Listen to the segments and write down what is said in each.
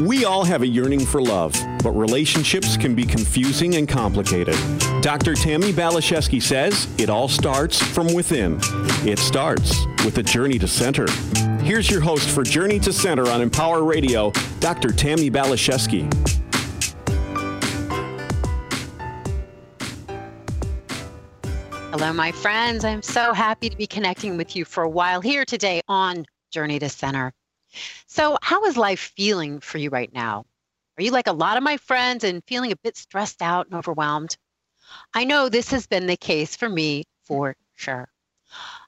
We all have a yearning for love, but relationships can be confusing and complicated. Dr. Tammy Balashevsky says it all starts from within. It starts with a journey to center. Here's your host for Journey to Center on Empower Radio, Dr. Tammy Balashevsky. Hello, my friends. I'm so happy to be connecting with you for a while here today on Journey to Center. So, how is life feeling for you right now? Are you like a lot of my friends and feeling a bit stressed out and overwhelmed? I know this has been the case for me for sure.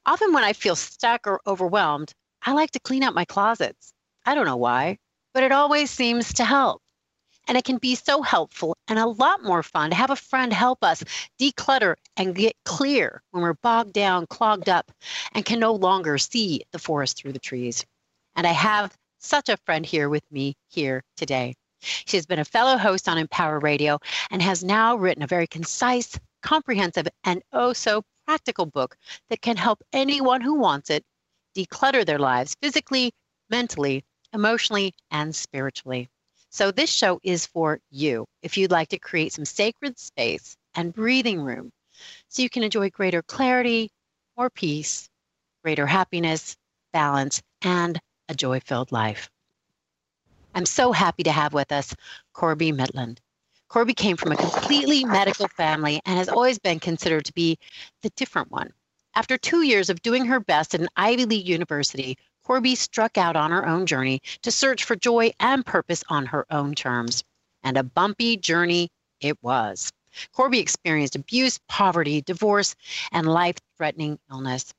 Often, when I feel stuck or overwhelmed, I like to clean out my closets. I don't know why, but it always seems to help. And it can be so helpful and a lot more fun to have a friend help us declutter and get clear when we're bogged down, clogged up, and can no longer see the forest through the trees. And I have such a friend here with me here today. She has been a fellow host on Empower Radio and has now written a very concise, comprehensive, and oh so practical book that can help anyone who wants it declutter their lives physically, mentally, emotionally, and spiritually. So, this show is for you if you'd like to create some sacred space and breathing room so you can enjoy greater clarity, more peace, greater happiness, balance, and a joy filled life. I'm so happy to have with us Corbie Mitleid. Corbie came from a completely medical family and has always been considered to be the different one. After two years of doing her best at an Ivy League university, Corbie struck out on her own journey to search for joy and purpose on her own terms. And a bumpy journey it was. Corbie experienced abuse, poverty, divorce, and life threatening illness.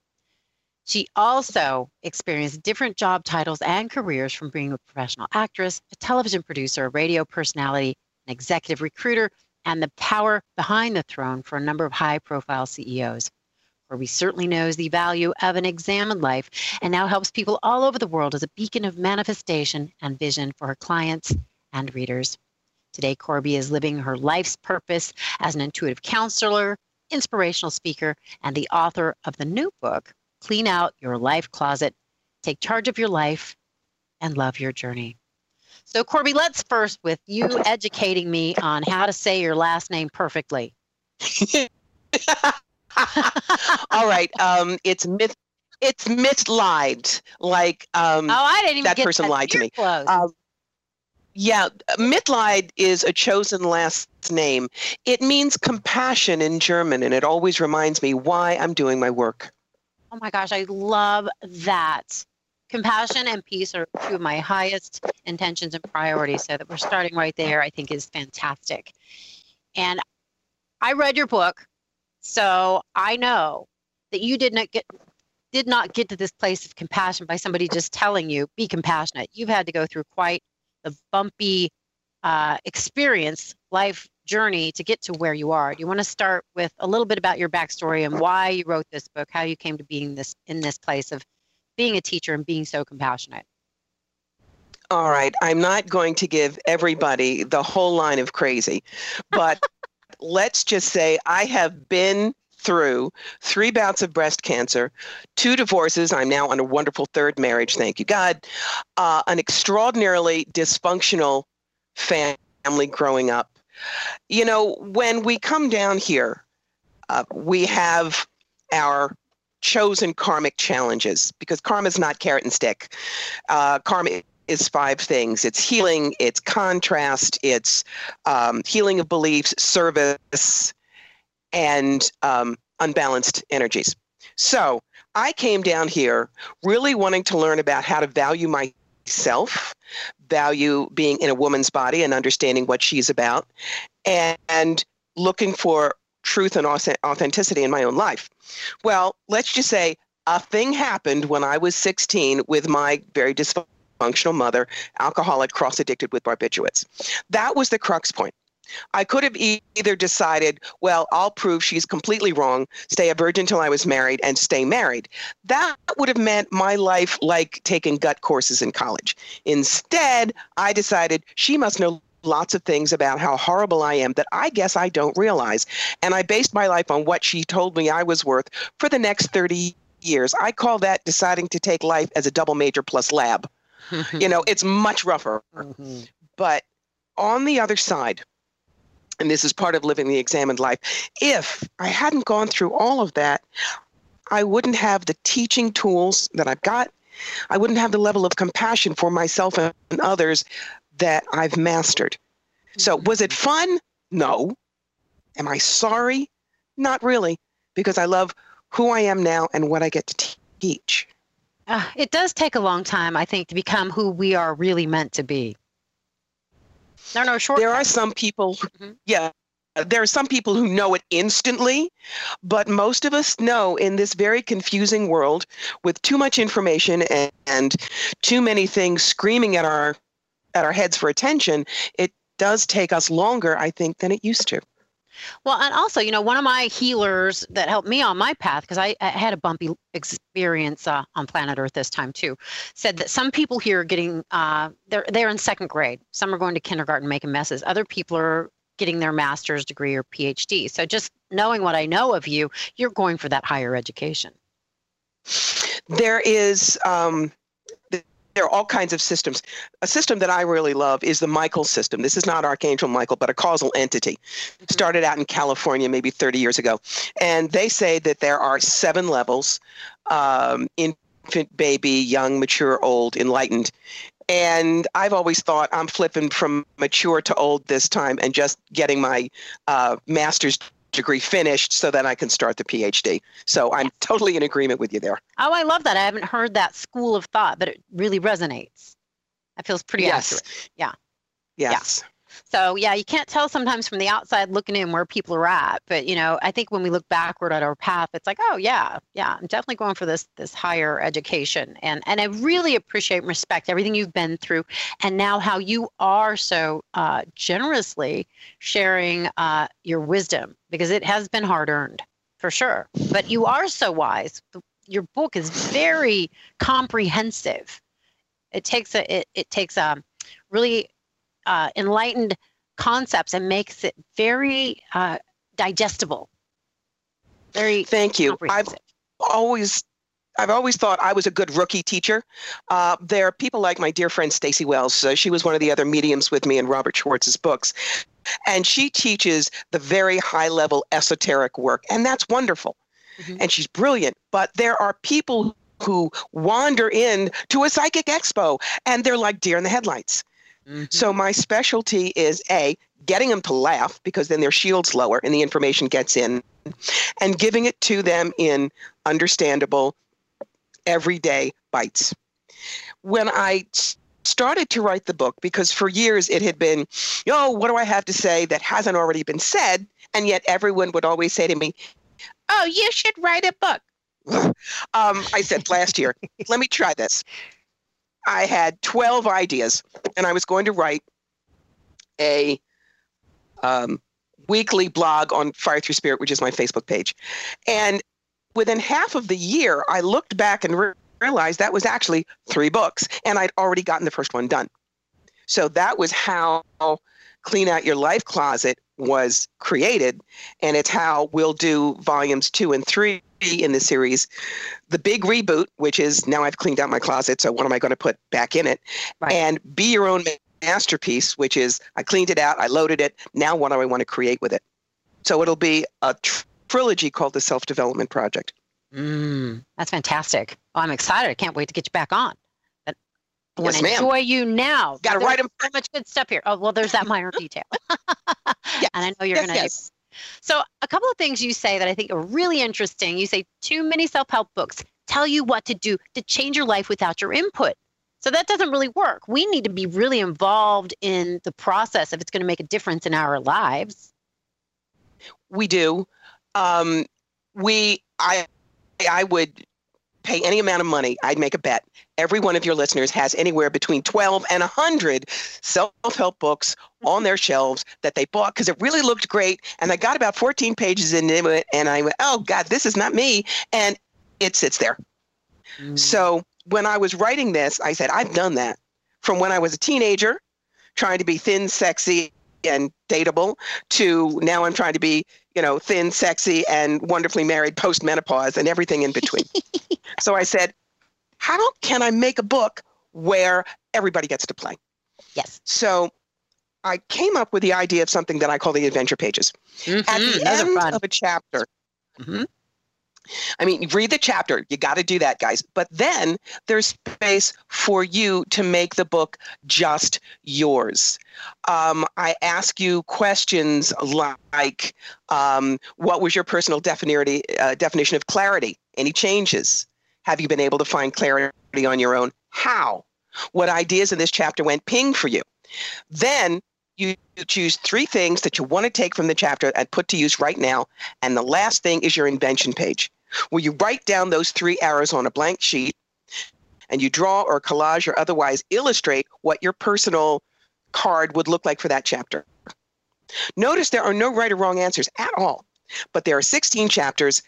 She also experienced different job titles and careers from being a professional actress, a television producer, a radio personality, an executive recruiter, and the power behind the throne for a number of high profile CEOs. Corbie certainly knows the value of an examined life and now helps people all over the world as a beacon of manifestation and vision for her clients and readers. Today, Corbie is living her life's purpose as an intuitive counselor, inspirational speaker, and the author of the new book, clean out your life closet, take charge of your life, and love your journey. So, Corbie, let's first with you educating me on how to say your last name perfectly. All right. Um, it's myth. It's mislied. Like um, oh, I didn't even that person that lied to me. Um, yeah, Mitleid is a chosen last name. It means compassion in German, and it always reminds me why I'm doing my work. Oh my gosh, I love that. Compassion and peace are two of my highest intentions and priorities. So that we're starting right there, I think is fantastic. And I read your book, so I know that you did not get did not get to this place of compassion by somebody just telling you be compassionate. You've had to go through quite the bumpy uh, experience, life journey to get to where you are. Do you want to start with a little bit about your backstory and why you wrote this book, how you came to being this in this place of being a teacher and being so compassionate? All right, I'm not going to give everybody the whole line of crazy, but let's just say I have been through three bouts of breast cancer, two divorces. I'm now on a wonderful third marriage, thank you God. Uh, an extraordinarily dysfunctional family growing up. You know, when we come down here, uh, we have our chosen karmic challenges because karma is not carrot and stick. Uh, karma is five things it's healing, it's contrast, it's um, healing of beliefs, service, and um, unbalanced energies. So I came down here really wanting to learn about how to value myself, value being in a woman's body and understanding what she's about, and, and looking for truth and authenticity in my own life. Well, let's just say a thing happened when I was 16 with my very dysfunctional mother, alcoholic, cross addicted with barbiturates. That was the crux point. I could have either decided, well, I'll prove she's completely wrong, stay a virgin till I was married, and stay married. That would have meant my life like taking gut courses in college. Instead, I decided she must know lots of things about how horrible I am that I guess I don't realize. And I based my life on what she told me I was worth for the next 30 years. I call that deciding to take life as a double major plus lab. you know, it's much rougher. Mm-hmm. but on the other side, and this is part of living the examined life, if I hadn't gone through all of that, I wouldn't have the teaching tools that I've got. I wouldn't have the level of compassion for myself and others that I've mastered. So, mm-hmm. was it fun? No. Am I sorry? Not really, because I love who I am now and what I get to teach. Uh, it does take a long time, I think, to become who we are really meant to be. There are no short. There are some people, mm-hmm. yeah, there are some people who know it instantly, but most of us know in this very confusing world with too much information and, and too many things screaming at our at our heads for attention, it does take us longer, I think, than it used to. Well, and also, you know, one of my healers that helped me on my path, because I, I, had a bumpy experience uh, on planet Earth this time too, said that some people here are getting, uh, they're, they're in second grade. Some are going to kindergarten making messes. Other people are getting their master's degree or PhD. So just knowing what I know of you, you're going for that higher education. There is, um, there are all kinds of systems. A system that I really love is the Michael system. This is not Archangel Michael, but a causal entity. Mm-hmm. Started out in California maybe 30 years ago. And they say that there are seven levels um, infant, baby, young, mature, old, enlightened. And I've always thought I'm flipping from mature to old this time and just getting my uh, master's degree finished so that I can start the PhD. So I'm totally in agreement with you there. Oh, I love that. I haven't heard that school of thought, but it really resonates. That feels pretty yes. accurate. Yeah. Yes. Yeah. So yeah, you can't tell sometimes from the outside looking in where people are at. But you know, I think when we look backward at our path, it's like, oh yeah, yeah, I'm definitely going for this this higher education. And and I really appreciate and respect everything you've been through, and now how you are so uh, generously sharing uh, your wisdom because it has been hard earned for sure. But you are so wise. Your book is very comprehensive. It takes a it, it takes a really uh, enlightened concepts and makes it very uh, digestible. Very thank you. I've always I've always thought I was a good rookie teacher. Uh, there are people like my dear friend Staci Wells. Uh, she was one of the other mediums with me in Robert Schwartz's books. And she teaches the very high level esoteric work. And that's wonderful. Mm-hmm. And she's brilliant. But there are people who wander in to a psychic expo and they're like deer in the headlights. Mm-hmm. So my specialty is A, getting them to laugh because then their shield's lower and the information gets in, and giving it to them in understandable, everyday bites. When I started to write the book, because for years it had been, oh, what do I have to say that hasn't already been said? And yet everyone would always say to me, oh, you should write a book. um, I said last year, let me try this. I had 12 ideas, and I was going to write a um, weekly blog on Fire Through Spirit, which is my Facebook page. And within half of the year, I looked back and re- realized that was actually three books, and I'd already gotten the first one done. So that was how Clean Out Your Life Closet was created, and it's how we'll do volumes two and three in the series. The big reboot, which is now I've cleaned out my closet, so what am I going to put back in it? Right. And be your own masterpiece, which is I cleaned it out, I loaded it. Now what do I want to create with it? So it'll be a tr- trilogy called the Self Development Project. Mm, that's fantastic. Oh, I'm excited. I can't wait to get you back on. I yes, want to enjoy you now. Got to write them. So much good stuff here. Oh well, there's that minor detail. yes. And I know you're yes, going to. Yes. So, a couple of things you say that I think are really interesting. You say too many self help books tell you what to do to change your life without your input. So, that doesn't really work. We need to be really involved in the process if it's going to make a difference in our lives. We do. Um, we, I, I would pay any amount of money, I'd make a bet. Every one of your listeners has anywhere between 12 and 100 self help books on their shelves that they bought because it really looked great. And I got about 14 pages into it and I went, oh, God, this is not me. And it sits there. Mm. So when I was writing this, I said, I've done that from when I was a teenager, trying to be thin, sexy, and dateable to now I'm trying to be, you know, thin, sexy, and wonderfully married post menopause and everything in between. so I said, how can I make a book where everybody gets to play? Yes. So I came up with the idea of something that I call the adventure pages. Mm-hmm. At the end of a chapter, mm-hmm. I mean, read the chapter. You got to do that, guys. But then there's space for you to make the book just yours. Um, I ask you questions like um, what was your personal uh, definition of clarity? Any changes? Have you been able to find clarity on your own? How? What ideas in this chapter went ping for you? Then you choose three things that you want to take from the chapter and put to use right now. And the last thing is your invention page, where you write down those three arrows on a blank sheet and you draw or collage or otherwise illustrate what your personal card would look like for that chapter. Notice there are no right or wrong answers at all, but there are 16 chapters,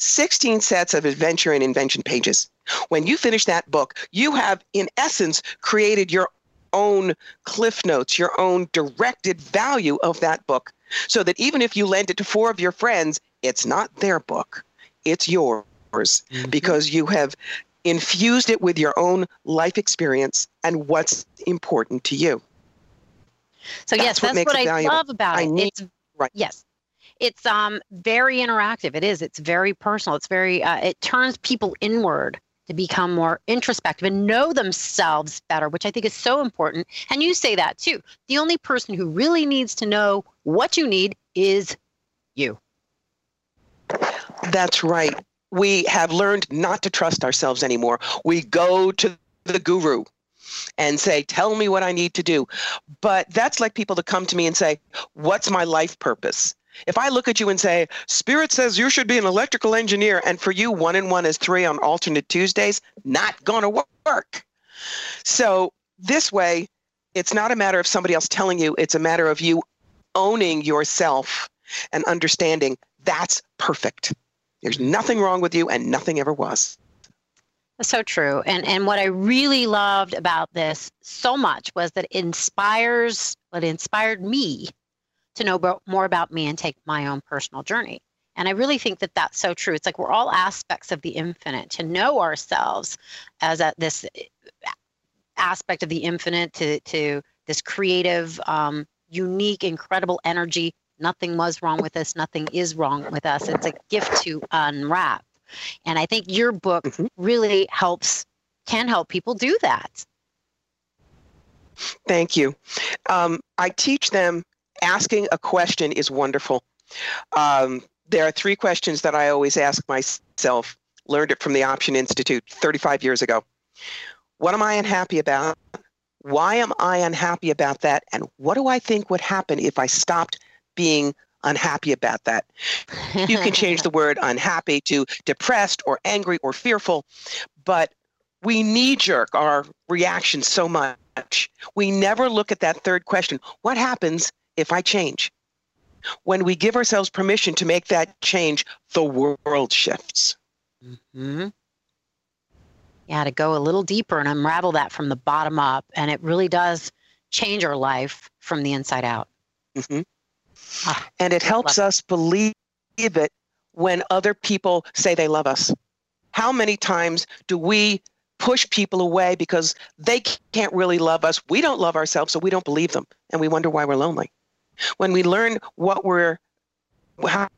16 sets of adventure and invention pages. When you finish that book, you have, in essence, created your own cliff notes, your own directed value of that book, so that even if you lend it to four of your friends, it's not their book, it's yours mm-hmm. because you have infused it with your own life experience and what's important to you. So that's yes, what that's what I valuable. love about I it. Need, it's right. Yes. It's um very interactive. It is. It's very personal. It's very uh, it turns people inward to become more introspective and know themselves better, which I think is so important. And you say that too. The only person who really needs to know what you need is you. That's right. We have learned not to trust ourselves anymore. We go to the guru and say, Tell me what I need to do. But that's like people to come to me and say, What's my life purpose? If I look at you and say, Spirit says you should be an electrical engineer, and for you, one and one is three on alternate Tuesdays, not going to work. So, this way, it's not a matter of somebody else telling you, it's a matter of you owning yourself and understanding that's perfect. There's nothing wrong with you, and nothing ever was. That's so true. And and what I really loved about this so much was that it inspires what inspired me to know more about me and take my own personal journey. And I really think that that's so true. It's like we're all aspects of the infinite. To know ourselves as a, this aspect of the infinite, to, to this creative, um, unique, incredible energy. Nothing was wrong with us. Nothing is wrong with us. It's a gift to unwrap. And I think your book mm-hmm. really helps, can help people do that. Thank you. Um, I teach them asking a question is wonderful. Um, there are three questions that I always ask myself. Learned it from the Option Institute 35 years ago. What am I unhappy about? Why am I unhappy about that? And what do I think would happen if I stopped being unhappy about that? You can change the word unhappy to depressed or angry or fearful, but we knee jerk our reaction so much. We never look at that third question. What happens if I change. When we give ourselves permission to make that change, the world shifts. Mm-hmm. Yeah, to go a little deeper and unravel that from the bottom up. And it really does change our life from the inside out. Mm-hmm. Ah, and it helps us believe it when other people say they love us. How many times do we push people away because they can't really love us? We don't love ourselves, so we don't believe them, and we wonder why we're lonely. When we learn what we're, how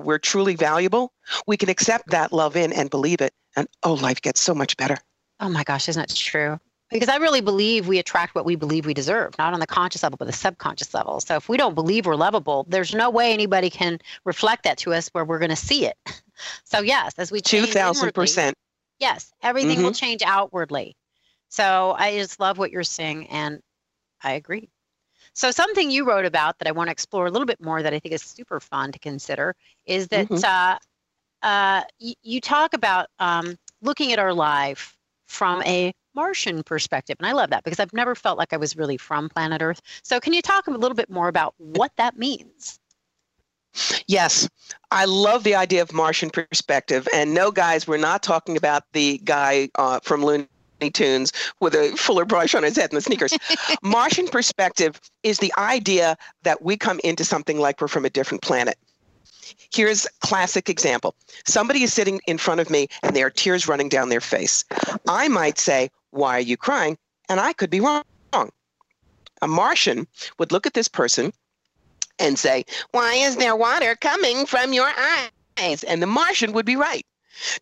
we're truly valuable, we can accept that love in and believe it. And oh, life gets so much better. Oh my gosh, isn't that true? Because I really believe we attract what we believe we deserve, not on the conscious level, but the subconscious level. So if we don't believe we're lovable, there's no way anybody can reflect that to us where we're going to see it. So yes, as we two thousand percent. Yes, everything mm-hmm. will change outwardly. So I just love what you're saying, and I agree. So, something you wrote about that I want to explore a little bit more that I think is super fun to consider is that mm-hmm. uh, uh, y- you talk about um, looking at our life from a Martian perspective. And I love that because I've never felt like I was really from planet Earth. So, can you talk a little bit more about what that means? Yes, I love the idea of Martian perspective. And no, guys, we're not talking about the guy uh, from Looney Tunes with a fuller brush on his head and the sneakers. Martian perspective is the idea that we come into something like we're from a different planet. Here's a classic example. Somebody is sitting in front of me and there are tears running down their face. I might say, Why are you crying? And I could be wrong. a Martian would look at this person and say, Why is there water coming from your eyes? And the Martian would be right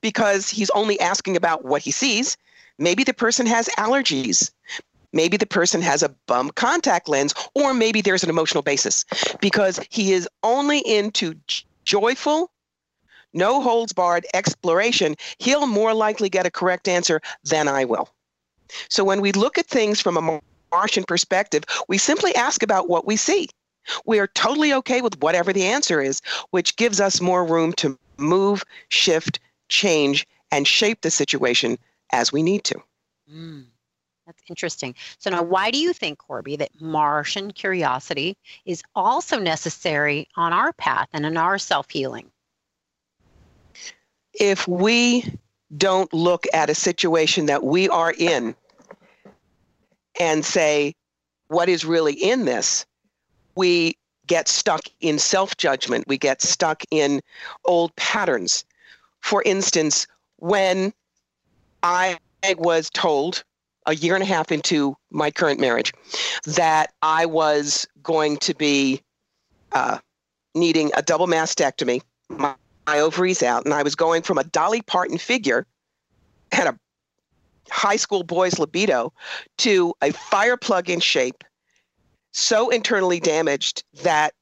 because he's only asking about what he sees. Maybe the person has allergies. Maybe the person has a bum contact lens, or maybe there's an emotional basis because he is only into joyful, no holds barred exploration. He'll more likely get a correct answer than I will. So when we look at things from a Martian perspective, we simply ask about what we see. We are totally okay with whatever the answer is, which gives us more room to move, shift, change, and shape the situation as we need to. Mm, that's interesting. So, now why do you think, Corbie, that Martian curiosity is also necessary on our path and in our self healing? If we don't look at a situation that we are in and say, what is really in this? We get stuck in self judgment. We get stuck in old patterns. For instance, when I was told a year and a half into my current marriage that I was going to be uh, needing a double mastectomy, my, my ovaries out, and I was going from a Dolly Parton figure and a high school boy's libido to a fire plug in shape, so internally damaged that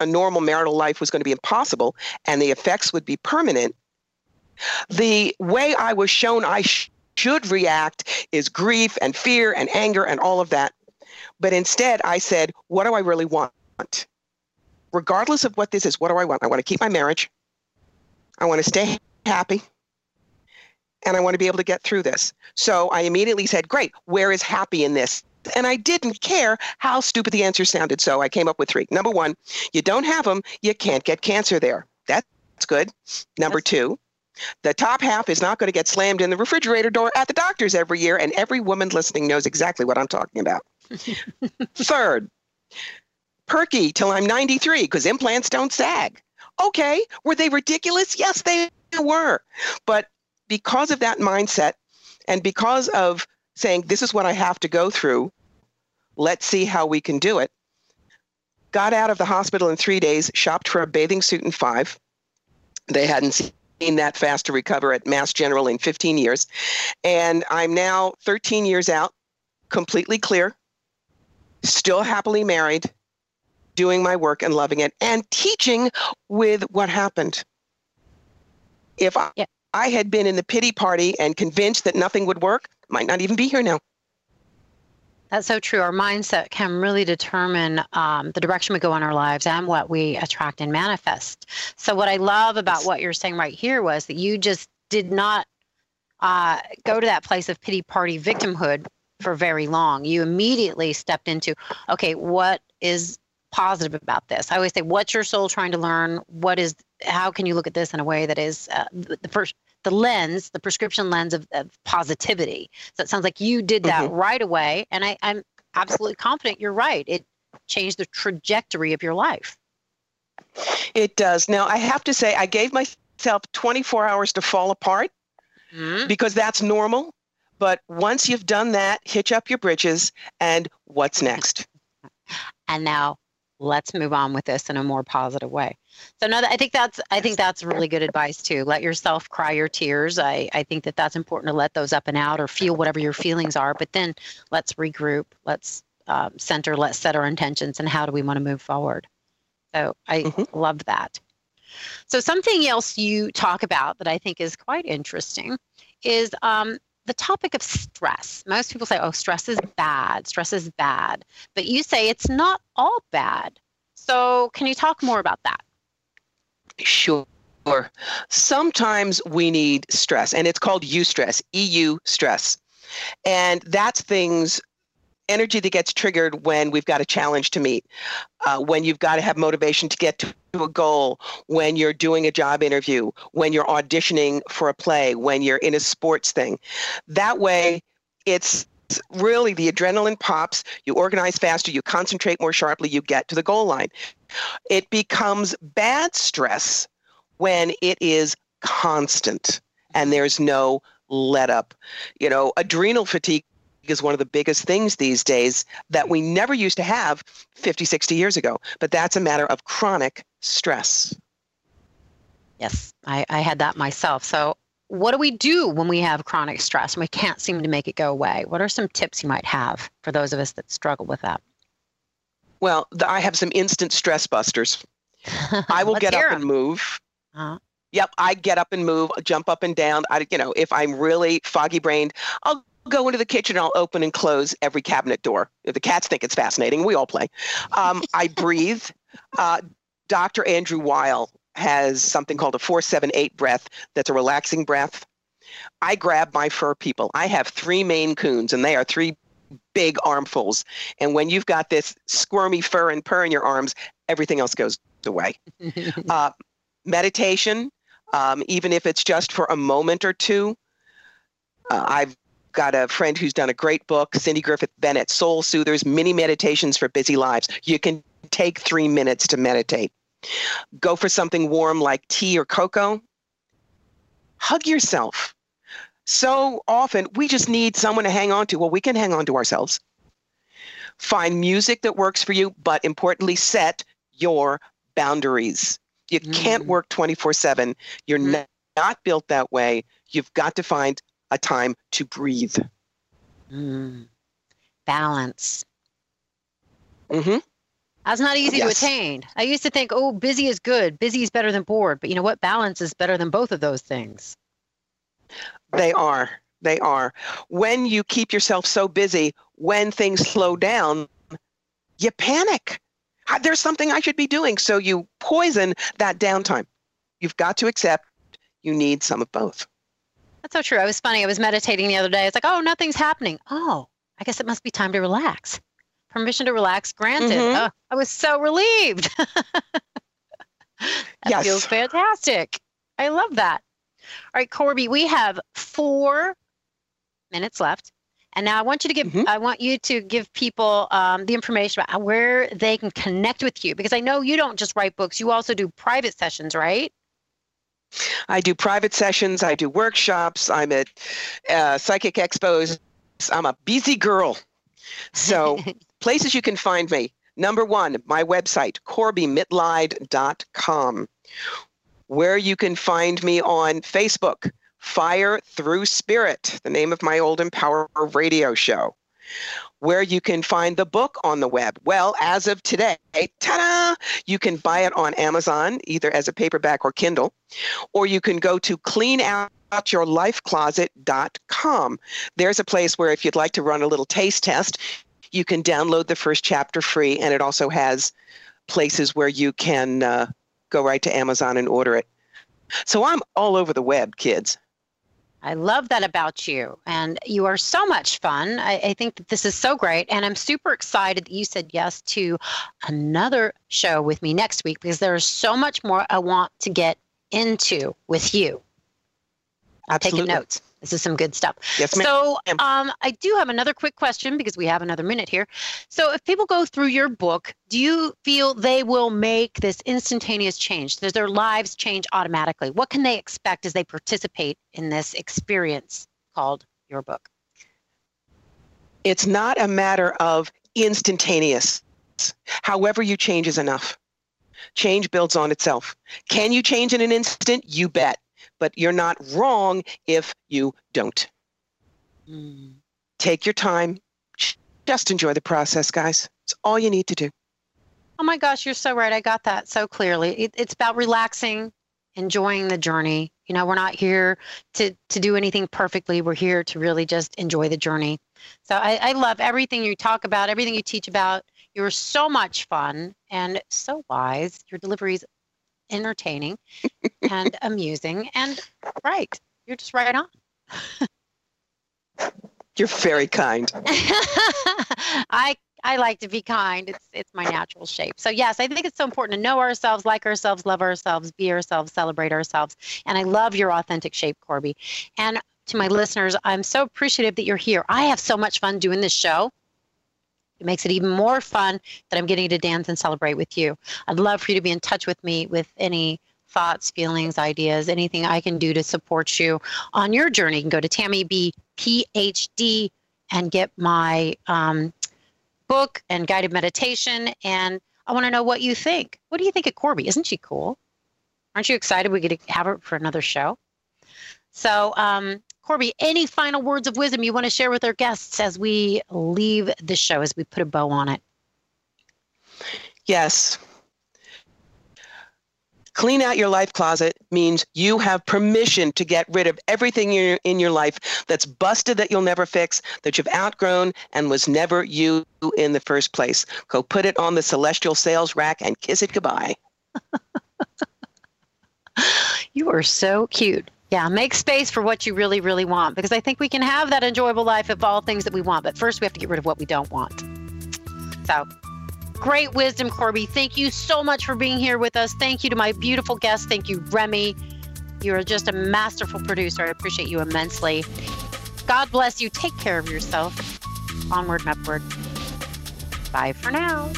a normal marital life was going to be impossible and the effects would be permanent. The way I was shown I sh- should react is grief and fear and anger and all of that. But instead, I said, What do I really want? Regardless of what this is, what do I want? I want to keep my marriage. I want to stay happy and I want to be able to get through this. So I immediately said, Great, where is happy in this? And I didn't care how stupid the answer sounded. So I came up with three. Number one, you don't have them, you can't get cancer there. That's good. Number two, the top half is not going to get slammed in the refrigerator door at the doctor's every year. And every woman listening knows exactly what I'm talking about. Third, perky till I'm 93 because implants don't sag. Okay, were they ridiculous? Yes, they were. But because of that mindset and because of saying, this is what I have to go through, let's see how we can do it, got out of the hospital in three days, shopped for a bathing suit in five. They hadn't seen that fast to recover at Mass General in 15 years. And I'm now 13 years out, completely clear, still happily married, doing my work and loving it, and teaching with what happened. If I, yeah. I had been in the pity party and convinced that nothing would work, might not even be here now. That's so true. Our mindset can really determine um, the direction we go in our lives and what we attract and manifest. So, what I love about what you're saying right here was that you just did not uh, go to that place of pity party victimhood for very long. You immediately stepped into, okay, what is positive about this? I always say, what's your soul trying to learn? What is how can you look at this in a way that is uh, the first the lens, the prescription lens of, of, positivity. So it sounds like you did that mm-hmm. right away, and I, I'm absolutely confident you're right. It changed the trajectory of your life. It does. Now I have to say, I gave myself 24 hours to fall apart mm-hmm. because that's normal. But once you've done that, hitch up your britches, and what's next? And now let's move on with this in a more positive way. So no, I think that's I think that's really good advice too. Let yourself cry your tears. I I think that that's important to let those up and out or feel whatever your feelings are. But then let's regroup. Let's um, center. Let's set our intentions and how do we want to move forward. So I mm-hmm. love that. So something else you talk about that I think is quite interesting is um, the topic of stress. Most people say, oh, stress is bad, stress is bad. But you say it's not all bad. So, can you talk more about that? Sure. Sometimes we need stress, and it's called eustress, EU stress. And that's things energy that gets triggered when we've got a challenge to meet, uh, when you've got to have motivation to get to a goal, when you're doing a job interview, when you're auditioning for a play, when you're in a sports thing. That way, it's really the adrenaline pops, you organize faster, you concentrate more sharply, you get to the goal line. It becomes bad stress when it is constant and there's no let up. You know, adrenal fatigue is one of the biggest things these days that we never used to have 50, 60 years ago. But that's a matter of chronic stress. Yes, I, I had that myself. So, what do we do when we have chronic stress and we can't seem to make it go away? What are some tips you might have for those of us that struggle with that? Well, I have some instant stress busters. I will get up them. and move. Uh-huh. Yep, I get up and move, jump up and down. I, you know, if I'm really foggy brained, I'll go into the kitchen. I'll open and close every cabinet door. The cats think it's fascinating. We all play. Um, I breathe. Uh, Dr. Andrew Weil has something called a four seven eight breath. That's a relaxing breath. I grab my fur people. I have three Maine Coons, and they are three big armfuls. And when you've got this squirmy fur and purr in your arms, everything else goes away. uh, meditation, um, even if it's just for a moment or two. Uh, I've got a friend who's done a great book, Cindy Griffith Bennett, Soul Soothers, Mini Meditations for Busy Lives. You can take three minutes to meditate. Go for something warm like tea or cocoa. Hug yourself. So often we just need someone to hang on to. Well, we can hang on to ourselves. Find music that works for you, but importantly, set your boundaries. You mm. can't work 24 7. You're mm. not built that way. You've got to find a time to breathe. Mm. Balance. Mm-hmm. That's not easy yes. to attain. I used to think, oh, busy is good. Busy is better than bored. But you know what? Balance is better than both of those things. They are. They are. When you keep yourself so busy, when things slow down, you panic there's something I should be doing. So you poison that downtime. You've got to accept you need some of both. That's so true. I was funny. I was meditating the other day. It's like, oh, nothing's happening. Oh, I guess it must be time to relax. Permission to relax granted. Mm-hmm. Oh, I was so relieved. that yes. feels fantastic. I love that. All right, Corbie, we have four minutes left. And now I want you to give mm-hmm. I want you to give people um, the information about where they can connect with you because I know you don't just write books; you also do private sessions, right? I do private sessions. I do workshops. I'm at uh, psychic expos. I'm a busy girl. So places you can find me. Number one, my website, CorbieMitleid.com, where you can find me on Facebook. Fire Through Spirit, the name of my old Empower radio show. Where you can find the book on the web. Well, as of today, ta-da! You can buy it on Amazon, either as a paperback or Kindle, or you can go to cleanoutyourlifecloset.com. There's a place where if you'd like to run a little taste test, you can download the first chapter free, and it also has places where you can uh, go right to Amazon and order it. So I'm all over the web, kids. I love that about you. And you are so much fun. I, I, think that this is so great. And I'm super excited that you said yes to another show with me next week because there's so much more I want to get into with you. Absolutely. Taking notes. This is some good stuff. Yes, ma'am. So um, I do have another quick question because we have another minute here. So if people go through your book, do you feel they will make this instantaneous change? Does their lives change automatically? What can they expect as they participate in this experience called your book? It's not a matter of instantaneous. However, you change is enough. Change builds on itself. Can you change in an instant? You bet but you're not wrong if you don't. Mm. Take your time. Just enjoy the process, guys. It's all you need to do. Oh my gosh, you're so right. I got that so clearly. It, it's about relaxing, enjoying the journey. You know, we're not here to to do anything perfectly. We're here to really just enjoy the journey. So I, I love everything you talk about, everything you teach about. You're so much fun and so wise. Your delivery is entertaining and amusing and right. You're just right on. You're very kind. I I like to be kind. It's it's my natural shape. So yes, I think it's so important to know ourselves, like ourselves, love ourselves, be ourselves, celebrate ourselves. And I love your authentic shape, Corbie. And to my listeners, I'm so appreciative that you're here. I have so much fun doing this show. It makes it even more fun that I'm getting to dance and celebrate with you. I'd love for you to be in touch with me with any thoughts, feelings, ideas, anything I can do to support you on your journey. You can go to Tammy B PhD and get my um, book and guided meditation. And I want to know what you think. What do you think of Corbie? Isn't she cool? Aren't you excited we get to have her for another show? So, um, Corbie, any final words of wisdom you want to share with our guests as we leave the show, as we put a bow on it? Yes. Clean out your life closet means you have permission to get rid of everything in your, in your life that's busted that you'll never fix, that you've outgrown and was never you in the first place. Go put it on the celestial sales rack and kiss it goodbye. you are so cute. Yeah, make space for what you really, really want because I think we can have that enjoyable life of all things that we want. But first, we have to get rid of what we don't want. So, great wisdom, Corbie. Thank you so much for being here with us. Thank you to my beautiful guests. Thank you, Remy. You're just a masterful producer. I appreciate you immensely. God bless you. Take care of yourself. Onward and upward. Bye for now.